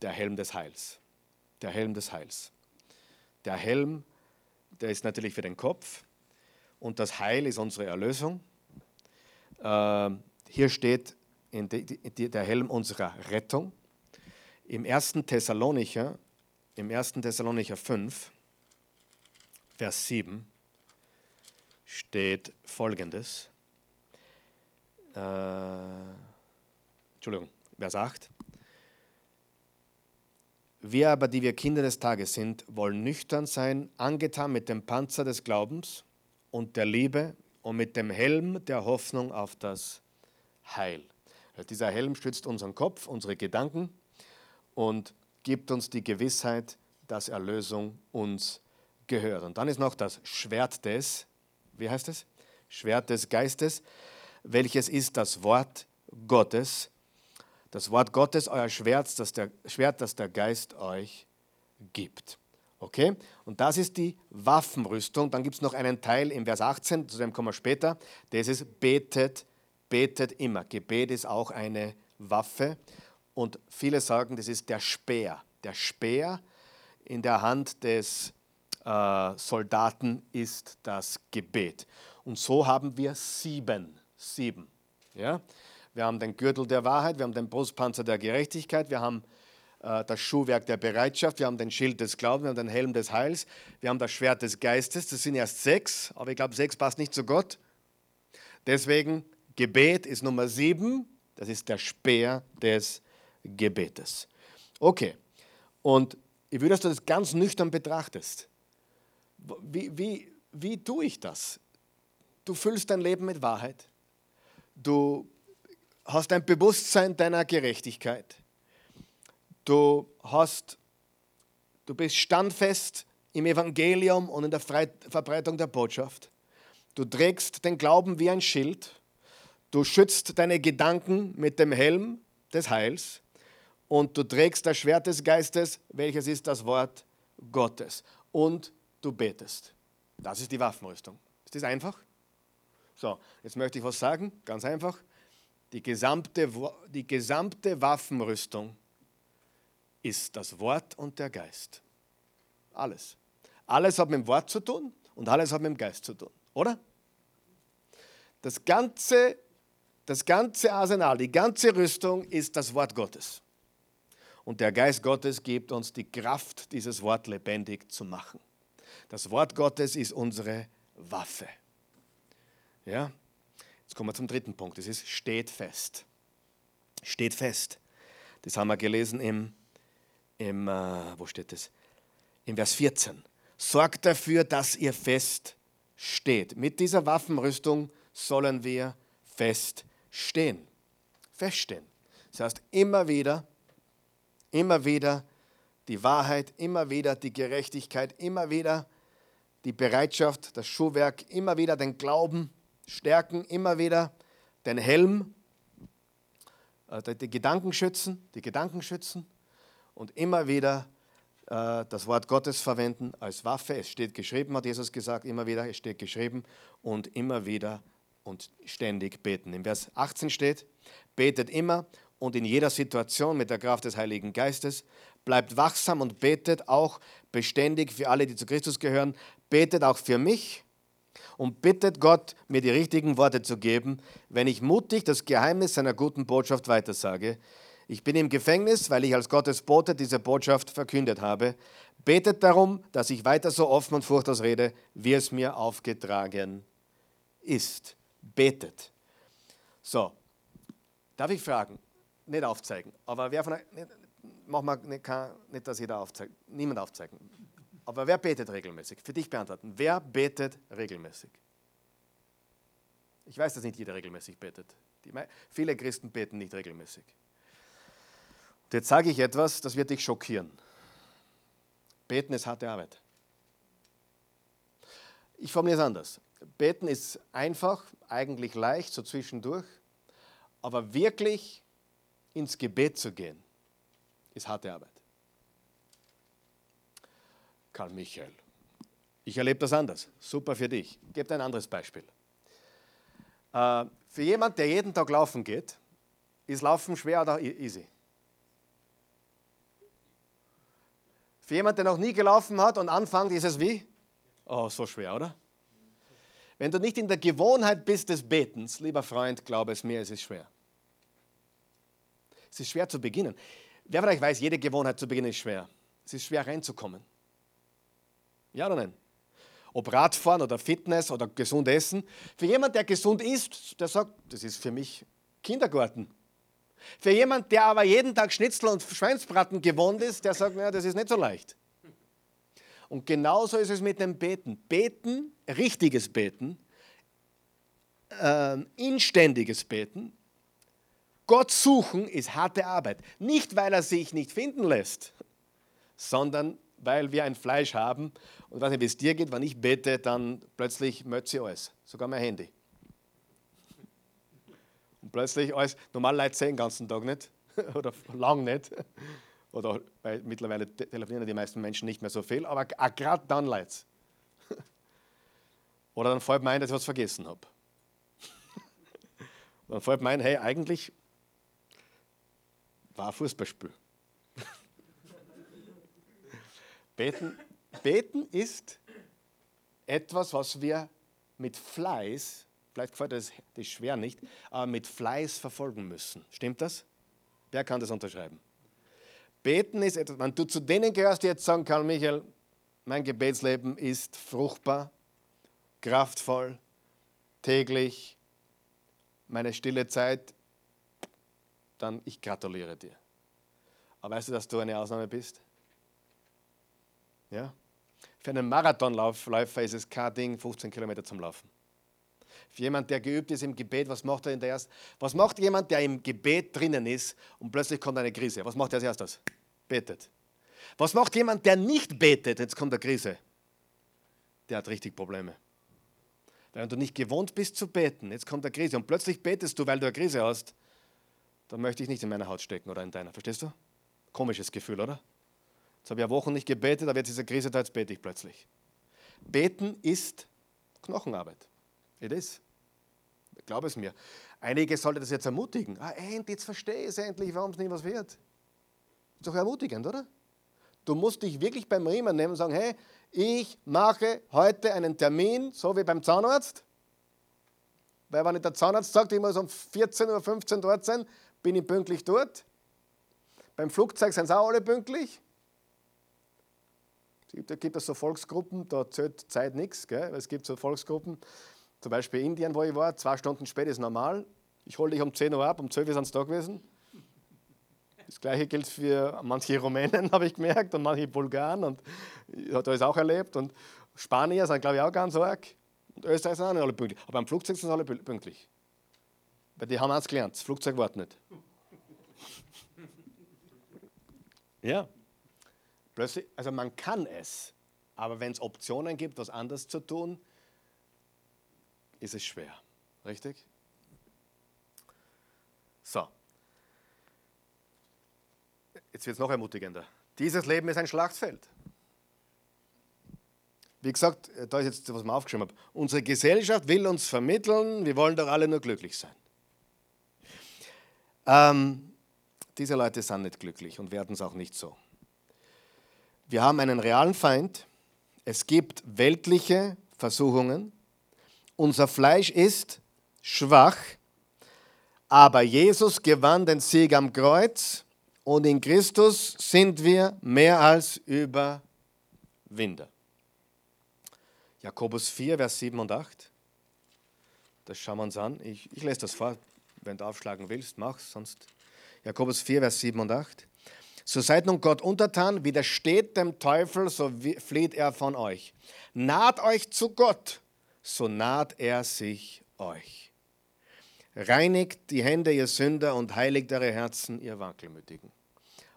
der Helm des Heils. Der Helm des Heils. Der Helm, der ist natürlich für den Kopf und das Heil ist unsere Erlösung. Äh, hier steht der Helm unserer Rettung. Im 1. Thessalonicher, im 1. Thessalonicher 5, Vers 7 steht folgendes. Äh, Entschuldigung, Vers 8. Wir aber, die wir Kinder des Tages sind, wollen nüchtern sein, angetan mit dem Panzer des Glaubens und der Liebe und mit dem Helm der Hoffnung auf das Heil. Dieser Helm schützt unseren Kopf, unsere Gedanken und gibt uns die Gewissheit, dass Erlösung uns gehört. Und dann ist noch das Schwert des, wie heißt es? Schwert des Geistes, welches ist das Wort Gottes. Das Wort Gottes, euer Schwert, das der, Schwert, das der Geist euch gibt. Okay? Und das ist die Waffenrüstung. Dann gibt es noch einen Teil im Vers 18, zu dem kommen wir später. Das ist betet, betet immer. Gebet ist auch eine Waffe. Und viele sagen, das ist der Speer. Der Speer in der Hand des äh, Soldaten ist das Gebet. Und so haben wir sieben. Sieben. Ja? Wir haben den Gürtel der Wahrheit, wir haben den Brustpanzer der Gerechtigkeit, wir haben äh, das Schuhwerk der Bereitschaft, wir haben den Schild des Glaubens, wir haben den Helm des Heils, wir haben das Schwert des Geistes. Das sind erst sechs, aber ich glaube, sechs passt nicht zu Gott. Deswegen, Gebet ist Nummer sieben, das ist der Speer des Gebetes. Okay, und ich will, dass du das ganz nüchtern betrachtest. Wie, wie, wie tue ich das? Du füllst dein Leben mit Wahrheit. Du hast ein Bewusstsein deiner Gerechtigkeit. Du, hast, du bist standfest im Evangelium und in der Verbreitung der Botschaft. Du trägst den Glauben wie ein Schild. Du schützt deine Gedanken mit dem Helm des Heils. Und du trägst das Schwert des Geistes, welches ist das Wort Gottes. Und du betest. Das ist die Waffenrüstung. Ist das einfach? So, jetzt möchte ich was sagen, ganz einfach. Die gesamte, die gesamte Waffenrüstung ist das Wort und der Geist. Alles. Alles hat mit dem Wort zu tun und alles hat mit dem Geist zu tun, oder? Das ganze, das ganze Arsenal, die ganze Rüstung ist das Wort Gottes. Und der Geist Gottes gibt uns die Kraft, dieses Wort lebendig zu machen. Das Wort Gottes ist unsere Waffe. Ja? Jetzt kommen wir zum dritten Punkt. Es ist steht fest. Steht fest. Das haben wir gelesen im, im äh, wo steht das? Im Vers 14. Sorgt dafür, dass ihr fest steht. Mit dieser Waffenrüstung sollen wir fest stehen. Feststehen. Das heißt, immer wieder, immer wieder die Wahrheit, immer wieder die Gerechtigkeit, immer wieder die Bereitschaft, das Schuhwerk, immer wieder den Glauben stärken, immer wieder den Helm, äh, die Gedanken schützen, die Gedanken schützen und immer wieder äh, das Wort Gottes verwenden als Waffe. Es steht geschrieben, hat Jesus gesagt, immer wieder, es steht geschrieben und immer wieder und ständig beten. Im Vers 18 steht, betet immer und in jeder Situation mit der Kraft des Heiligen Geistes, bleibt wachsam und betet auch beständig für alle, die zu Christus gehören, betet auch für mich und bittet Gott, mir die richtigen Worte zu geben, wenn ich mutig das Geheimnis seiner guten Botschaft weitersage. Ich bin im Gefängnis, weil ich als Gottes Bote diese Botschaft verkündet habe. Betet darum, dass ich weiter so offen und furchtlos rede, wie es mir aufgetragen ist. Betet. So, darf ich fragen? Nicht aufzeigen, aber wer von euch, mach mal nicht, nicht dass jeder aufzeigt, niemand aufzeigen. Aber wer betet regelmäßig? Für dich beantworten. Wer betet regelmäßig? Ich weiß, dass nicht jeder regelmäßig betet. Die, viele Christen beten nicht regelmäßig. Und jetzt sage ich etwas, das wird dich schockieren. Beten ist harte Arbeit. Ich formuliere es anders. Beten ist einfach, eigentlich leicht, so zwischendurch, aber wirklich ins Gebet zu gehen, ist harte Arbeit. Karl Michael, Ich erlebe das anders. Super für dich. Dir ein anderes Beispiel. Äh, für jemand, der jeden Tag laufen geht, ist Laufen schwer oder easy? Für jemand, der noch nie gelaufen hat und anfängt, ist es wie? Oh, so schwer, oder? Wenn du nicht in der Gewohnheit bist des Betens, lieber Freund, glaube es mir, es ist schwer. Es ist schwer zu beginnen. Wer von euch weiß, jede Gewohnheit zu beginnen ist schwer. Es ist schwer reinzukommen. Ja oder nein? Ob Radfahren oder Fitness oder gesund essen. Für jemand, der gesund isst, der sagt, das ist für mich Kindergarten. Für jemand, der aber jeden Tag Schnitzel und Schweinsbraten gewohnt ist, der sagt, naja, das ist nicht so leicht. Und genauso ist es mit dem Beten. Beten, richtiges Beten, äh, inständiges Beten, Gott suchen ist harte Arbeit. Nicht, weil er sich nicht finden lässt, sondern weil wir ein Fleisch haben. Und ich weiß nicht, wie es dir geht, wenn ich bete, dann plötzlich möchte alles, sogar mein Handy. Und plötzlich alles, normal Leute sehen den ganzen Tag nicht [LAUGHS] oder lang nicht. Oder weil mittlerweile telefonieren die meisten Menschen nicht mehr so viel, aber gerade dann Leute. [LAUGHS] Oder dann fällt mir ein, dass ich was vergessen habe. [LAUGHS] Dann fällt mir ein, hey, eigentlich war Fußballspiel. Beten, beten ist etwas, was wir mit Fleiß Vielleicht gefällt das, das schwer nicht, aber mit Fleiß verfolgen müssen. Stimmt das? Wer kann das unterschreiben? Beten ist etwas, wenn du zu denen gehörst, die jetzt sagen, Karl Michael, mein Gebetsleben ist fruchtbar, kraftvoll, täglich, meine stille Zeit, dann ich gratuliere dir. Aber weißt du, dass du eine Ausnahme bist? Ja? Für einen Marathonläufer ist es kein Ding, 15 Kilometer zum Laufen. Für jemand, der geübt ist im Gebet, was macht er in der ersten? Was macht jemand, der im Gebet drinnen ist und plötzlich kommt eine Krise? Was macht er als erstes? Betet. Was macht jemand, der nicht betet? Jetzt kommt eine Krise. Der hat richtig Probleme. Wenn du nicht gewohnt bist zu beten, jetzt kommt eine Krise und plötzlich betest du, weil du eine Krise hast, dann möchte ich nicht in meiner Haut stecken oder in deiner. Verstehst du? Komisches Gefühl, oder? Jetzt habe ich ja Wochen nicht gebetet, aber jetzt ist eine Krise da, jetzt bete ich plötzlich. Beten ist Knochenarbeit. It is. Ich glaube es mir. Einige sollten das jetzt ermutigen. Ah, endlich, jetzt verstehe ich es endlich, warum es nicht was wird. Ist doch ermutigend, oder? Du musst dich wirklich beim Riemen nehmen und sagen, hey, ich mache heute einen Termin, so wie beim Zahnarzt. Weil wenn der Zahnarzt sagt, ich muss um 14 oder 15 Uhr dort sein, bin ich pünktlich dort. Beim Flugzeug sind sie auch alle pünktlich. Da gibt es so Volksgruppen, da zählt Zeit nichts. Es gibt so Volksgruppen, zum Beispiel Indien, wo ich war, zwei Stunden später ist normal. Ich hole dich um 10 Uhr ab, um 12 Uhr sind sie da gewesen. Das gleiche gilt für manche Rumänen, [LAUGHS] habe ich gemerkt, und manche Bulgaren. Und ich habe das auch erlebt. Und Spanier sind, glaube ich, auch ganz arg. Und Österreich sind auch nicht alle pünktlich. Aber beim Flugzeug sind alle pünktlich. Weil die haben eins gelernt: das Flugzeug wartet nicht. [LAUGHS] ja. Plötzlich, also man kann es, aber wenn es Optionen gibt, was anders zu tun, ist es schwer. Richtig? So. Jetzt wird es noch ermutigender. Dieses Leben ist ein Schlachtfeld. Wie gesagt, da ist jetzt, was ich mir aufgeschrieben habe. Unsere Gesellschaft will uns vermitteln, wir wollen doch alle nur glücklich sein. Ähm, diese Leute sind nicht glücklich und werden es auch nicht so. Wir haben einen realen Feind. Es gibt weltliche Versuchungen. Unser Fleisch ist schwach, aber Jesus gewann den Sieg am Kreuz und in Christus sind wir mehr als Überwinder. Jakobus 4, Vers 7 und 8. Das schauen wir uns an. Ich, ich lese das vor. Wenn du aufschlagen willst, mach's, sonst. Jakobus 4, Vers 7 und 8. So seid nun Gott untertan, widersteht dem Teufel, so flieht er von euch. Naht euch zu Gott so naht er sich euch. Reinigt die Hände, ihr Sünder, und heiligt eure Herzen, ihr Wankelmütigen.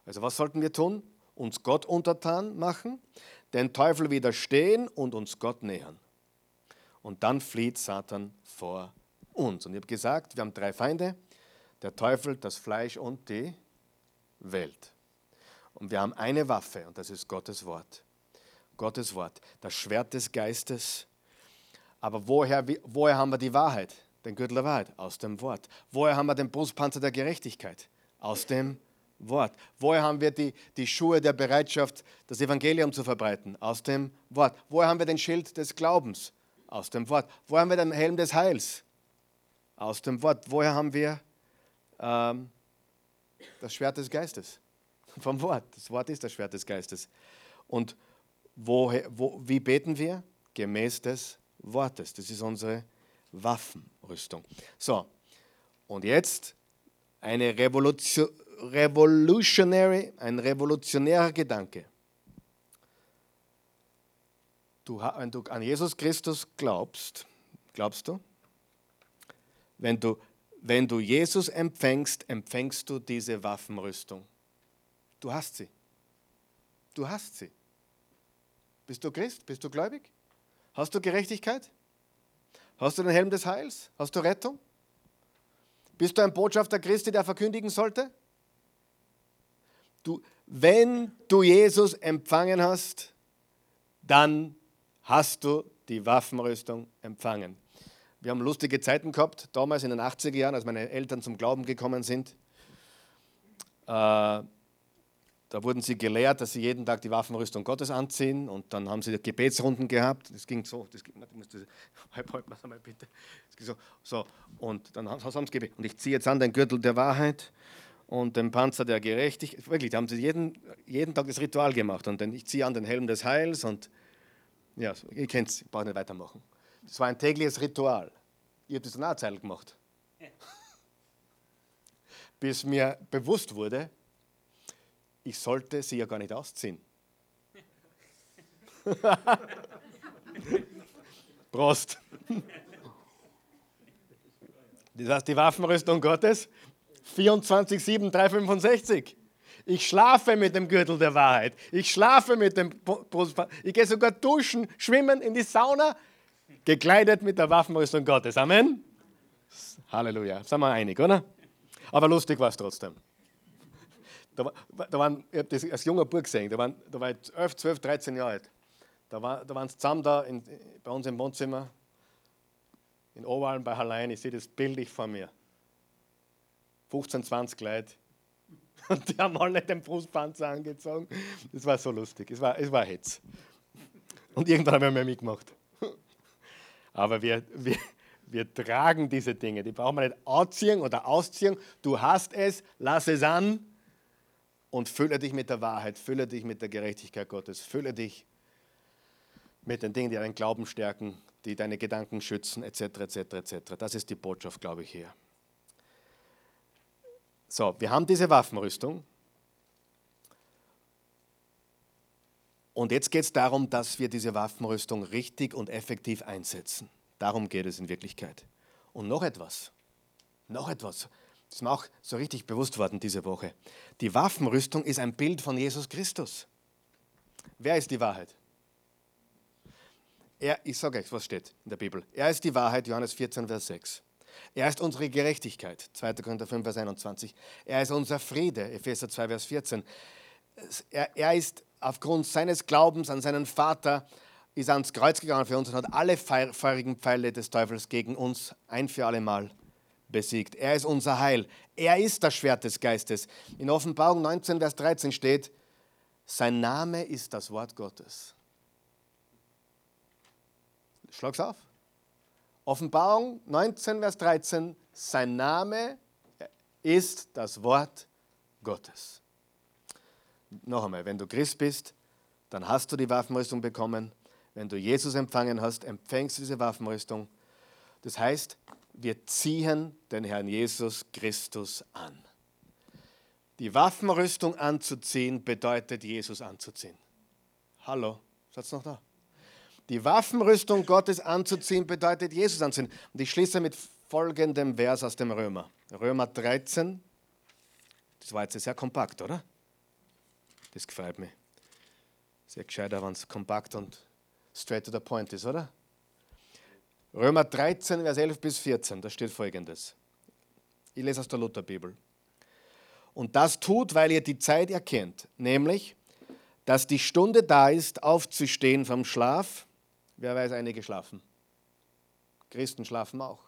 Also was sollten wir tun? Uns Gott untertan machen, den Teufel widerstehen und uns Gott nähern. Und dann flieht Satan vor uns. Und ich habe gesagt, wir haben drei Feinde, der Teufel, das Fleisch und die Welt. Und wir haben eine Waffe und das ist Gottes Wort. Gottes Wort, das Schwert des Geistes. Aber woher, woher haben wir die Wahrheit? Den Gürtel der Wahrheit? Aus dem Wort. Woher haben wir den Brustpanzer der Gerechtigkeit? Aus dem Wort. Woher haben wir die, die Schuhe der Bereitschaft, das Evangelium zu verbreiten? Aus dem Wort. Woher haben wir den Schild des Glaubens? Aus dem Wort. Woher haben wir den Helm des Heils? Aus dem Wort. Woher haben wir ähm, das Schwert des Geistes? Vom Wort. Das Wort ist das Schwert des Geistes. Und woher, wo, wie beten wir? Gemäß des Wortes. Das ist unsere Waffenrüstung. So, und jetzt eine Revolution, revolutionary, ein revolutionärer Gedanke. Du, wenn du an Jesus Christus glaubst, glaubst du? Wenn du, wenn du Jesus empfängst, empfängst du diese Waffenrüstung. Du hast sie. Du hast sie. Bist du Christ? Bist du gläubig? Hast du Gerechtigkeit? Hast du den Helm des Heils? Hast du Rettung? Bist du ein Botschafter Christi, der verkündigen sollte? Du, wenn du Jesus empfangen hast, dann hast du die Waffenrüstung empfangen. Wir haben lustige Zeiten gehabt, damals in den 80er Jahren, als meine Eltern zum Glauben gekommen sind. Äh, da wurden sie gelehrt, dass sie jeden Tag die Waffenrüstung Gottes anziehen und dann haben sie Gebetsrunden gehabt. Das ging so, das ging, halb, [LAUGHS] halb, mach mal bitte. So, so, und dann haben sie Gebet. Und ich ziehe jetzt an den Gürtel der Wahrheit und den Panzer der Gerechtigkeit. Wirklich, da haben sie jeden, jeden Tag das Ritual gemacht. Und dann ich ziehe an den Helm des Heils und ja, ihr kennt es, ich brauche nicht weitermachen. Das war ein tägliches Ritual. Ich habe das dann auch Zeit gemacht. [LAUGHS] Bis mir bewusst wurde, ich sollte sie ja gar nicht ausziehen. [LAUGHS] Prost. Das heißt, die Waffenrüstung Gottes 24, 7, 365. Ich schlafe mit dem Gürtel der Wahrheit. Ich schlafe mit dem. Ich gehe sogar duschen, schwimmen in die Sauna, gekleidet mit der Waffenrüstung Gottes. Amen. Halleluja. Sind wir einig, oder? Aber lustig war es trotzdem. Da, da waren, ich habe das als junger Bub gesehen, da, waren, da war ich 11, 12, 13 Jahre alt. Da, war, da waren sie zusammen da in, bei uns im Wohnzimmer in Oberalm bei Hallein. Ich sehe das bildlich vor mir. 15, 20 Leute. [LAUGHS] Und die haben alle den Brustpanzer angezogen. Das war so lustig. Es war, es war Hetz. Und irgendwann haben wir mehr mitgemacht. [LAUGHS] Aber wir, wir, wir tragen diese Dinge. Die brauchen wir nicht anziehen oder ausziehen. Du hast es, lass es an und fülle dich mit der Wahrheit, fülle dich mit der Gerechtigkeit Gottes, fülle dich mit den Dingen, die deinen Glauben stärken, die deine Gedanken schützen, etc., etc., etc. Das ist die Botschaft, glaube ich, hier. So, wir haben diese Waffenrüstung. Und jetzt geht es darum, dass wir diese Waffenrüstung richtig und effektiv einsetzen. Darum geht es in Wirklichkeit. Und noch etwas, noch etwas. Das ist mir auch so richtig bewusst worden diese Woche. Die Waffenrüstung ist ein Bild von Jesus Christus. Wer ist die Wahrheit? Er, ich sage euch, was steht in der Bibel. Er ist die Wahrheit, Johannes 14, Vers 6. Er ist unsere Gerechtigkeit, 2. Korinther 5, Vers 21. Er ist unser Friede, Epheser 2, Vers 14. Er, er ist aufgrund seines Glaubens an seinen Vater, ist ans Kreuz gegangen für uns und hat alle feurigen Pfeile des Teufels gegen uns ein für alle Mal besiegt. Er ist unser Heil. Er ist das Schwert des Geistes. In Offenbarung 19, Vers 13 steht, sein Name ist das Wort Gottes. Schlag's auf. Offenbarung 19, Vers 13, sein Name ist das Wort Gottes. Noch einmal, wenn du Christ bist, dann hast du die Waffenrüstung bekommen. Wenn du Jesus empfangen hast, empfängst du diese Waffenrüstung. Das heißt, wir ziehen den Herrn Jesus Christus an. Die Waffenrüstung anzuziehen bedeutet, Jesus anzuziehen. Hallo, seid noch da? Die Waffenrüstung Gottes anzuziehen bedeutet, Jesus anzuziehen. Und ich schließe mit folgendem Vers aus dem Römer. Römer 13. Das war jetzt sehr kompakt, oder? Das gefällt mir. Sehr gescheiter, wenn es kompakt und straight to the point ist, oder? Römer 13, Vers 11 bis 14, da steht folgendes. Ich lese aus der Lutherbibel. Und das tut, weil ihr die Zeit erkennt, nämlich, dass die Stunde da ist, aufzustehen vom Schlaf. Wer weiß, einige schlafen. Christen schlafen auch.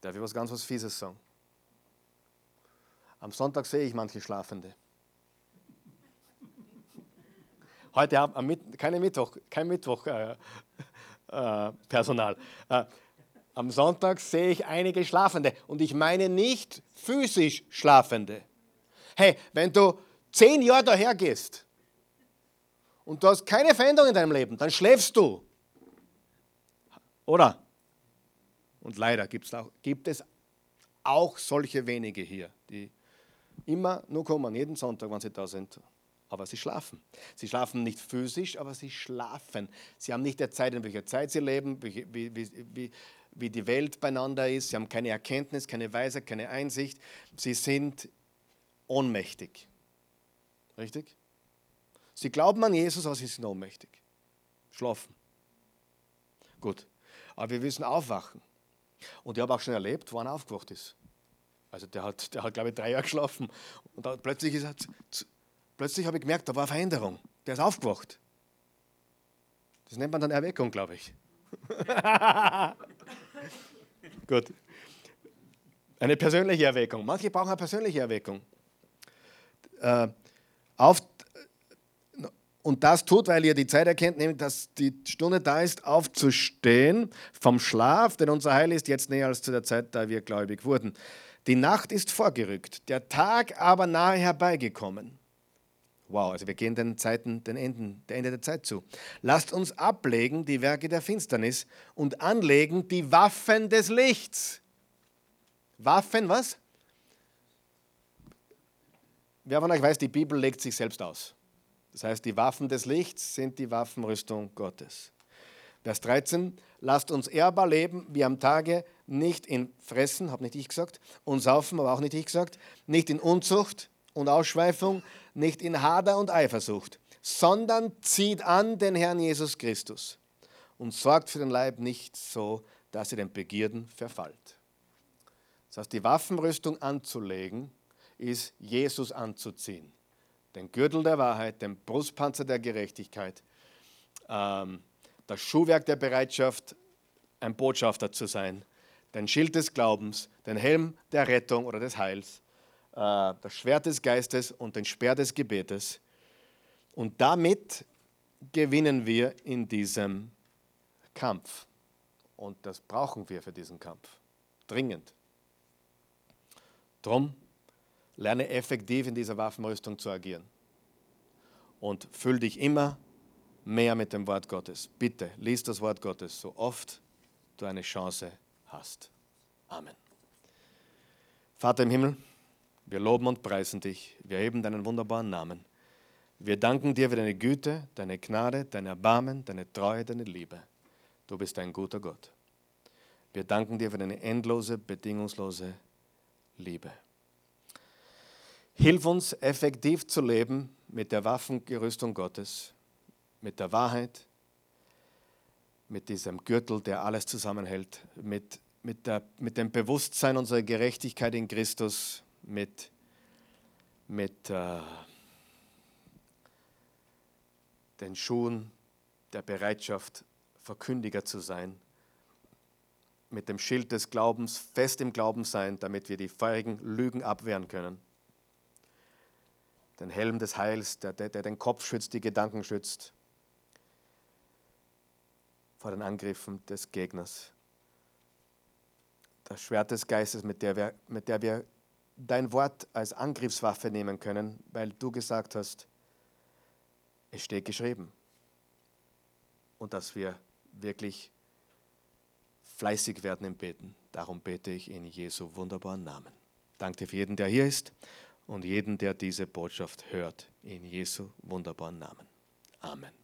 Darf ich was ganz was Fieses sagen? Am Sonntag sehe ich manche Schlafende. Heute haben keine Mittwoch, kein Mittwoch äh, äh. Äh, am Sonntag sehe ich einige Schlafende und ich meine nicht physisch Schlafende. Hey, wenn du zehn Jahre daher gehst und du hast keine Veränderung in deinem Leben, dann schläfst du. Oder? Und leider gibt's auch, gibt es auch solche wenige hier, die immer nur kommen, jeden Sonntag, wenn sie da sind. Aber sie schlafen. Sie schlafen nicht physisch, aber sie schlafen. Sie haben nicht der Zeit, in welcher Zeit sie leben, wie, wie, wie, wie die Welt beieinander ist. Sie haben keine Erkenntnis, keine Weisheit, keine Einsicht. Sie sind ohnmächtig. Richtig? Sie glauben an Jesus, aber sie sind ohnmächtig. Schlafen. Gut. Aber wir müssen aufwachen. Und ich habe auch schon erlebt, wo einer aufgewacht ist. Also der hat, der hat glaube ich, drei Jahre geschlafen. Und plötzlich, ist er, plötzlich habe ich gemerkt, da war Veränderung. Der ist aufgewacht. Das nennt man dann Erweckung, glaube ich. [LAUGHS] Gut. Eine persönliche Erweckung. Manche brauchen eine persönliche Erweckung. Äh, auf, und das tut, weil ihr die Zeit erkennt, nämlich dass die Stunde da ist, aufzustehen vom Schlaf, denn unser Heil ist jetzt näher als zu der Zeit, da wir gläubig wurden. Die Nacht ist vorgerückt, der Tag aber nahe herbeigekommen. Wow, also wir gehen den Zeiten, den Enden, der Ende der Zeit zu. Lasst uns ablegen die Werke der Finsternis und anlegen die Waffen des Lichts. Waffen, was? Wer von euch weiß, die Bibel legt sich selbst aus. Das heißt, die Waffen des Lichts sind die Waffenrüstung Gottes. Vers 13, lasst uns ehrbar leben, wie am Tage, nicht in Fressen, habe nicht ich gesagt, und Saufen, aber auch nicht ich gesagt, nicht in Unzucht und Ausschweifung, nicht in Hader und Eifersucht, sondern zieht an den Herrn Jesus Christus und sorgt für den Leib nicht so, dass ihr den Begierden verfallt. Das heißt, die Waffenrüstung anzulegen, ist Jesus anzuziehen. Den Gürtel der Wahrheit, den Brustpanzer der Gerechtigkeit, ähm, das Schuhwerk der Bereitschaft, ein Botschafter zu sein, den Schild des Glaubens, den Helm der Rettung oder des Heils, das Schwert des Geistes und den Speer des Gebetes. Und damit gewinnen wir in diesem Kampf. Und das brauchen wir für diesen Kampf. Dringend. Drum lerne effektiv in dieser Waffenrüstung zu agieren. Und füll dich immer mehr mit dem Wort Gottes. Bitte, lies das Wort Gottes so oft du eine Chance hast. Amen. Vater im Himmel, wir loben und preisen dich. Wir heben deinen wunderbaren Namen. Wir danken dir für deine Güte, deine Gnade, dein Erbarmen, deine Treue, deine Liebe. Du bist ein guter Gott. Wir danken dir für deine endlose, bedingungslose Liebe. Hilf uns, effektiv zu leben mit der Waffengerüstung Gottes, mit der Wahrheit, mit diesem Gürtel, der alles zusammenhält, mit, mit, der, mit dem Bewusstsein unserer Gerechtigkeit in Christus, mit, mit äh, den Schuhen der Bereitschaft, Verkündiger zu sein, mit dem Schild des Glaubens fest im Glauben sein, damit wir die feurigen Lügen abwehren können den Helm des Heils, der, der, der den Kopf schützt, die Gedanken schützt vor den Angriffen des Gegners. Das Schwert des Geistes, mit der, wir, mit der wir dein Wort als Angriffswaffe nehmen können, weil du gesagt hast, es steht geschrieben. Und dass wir wirklich fleißig werden im Beten. Darum bete ich in Jesu wunderbaren Namen. Danke für jeden, der hier ist und jeden, der diese Botschaft hört. In Jesu wunderbaren Namen. Amen.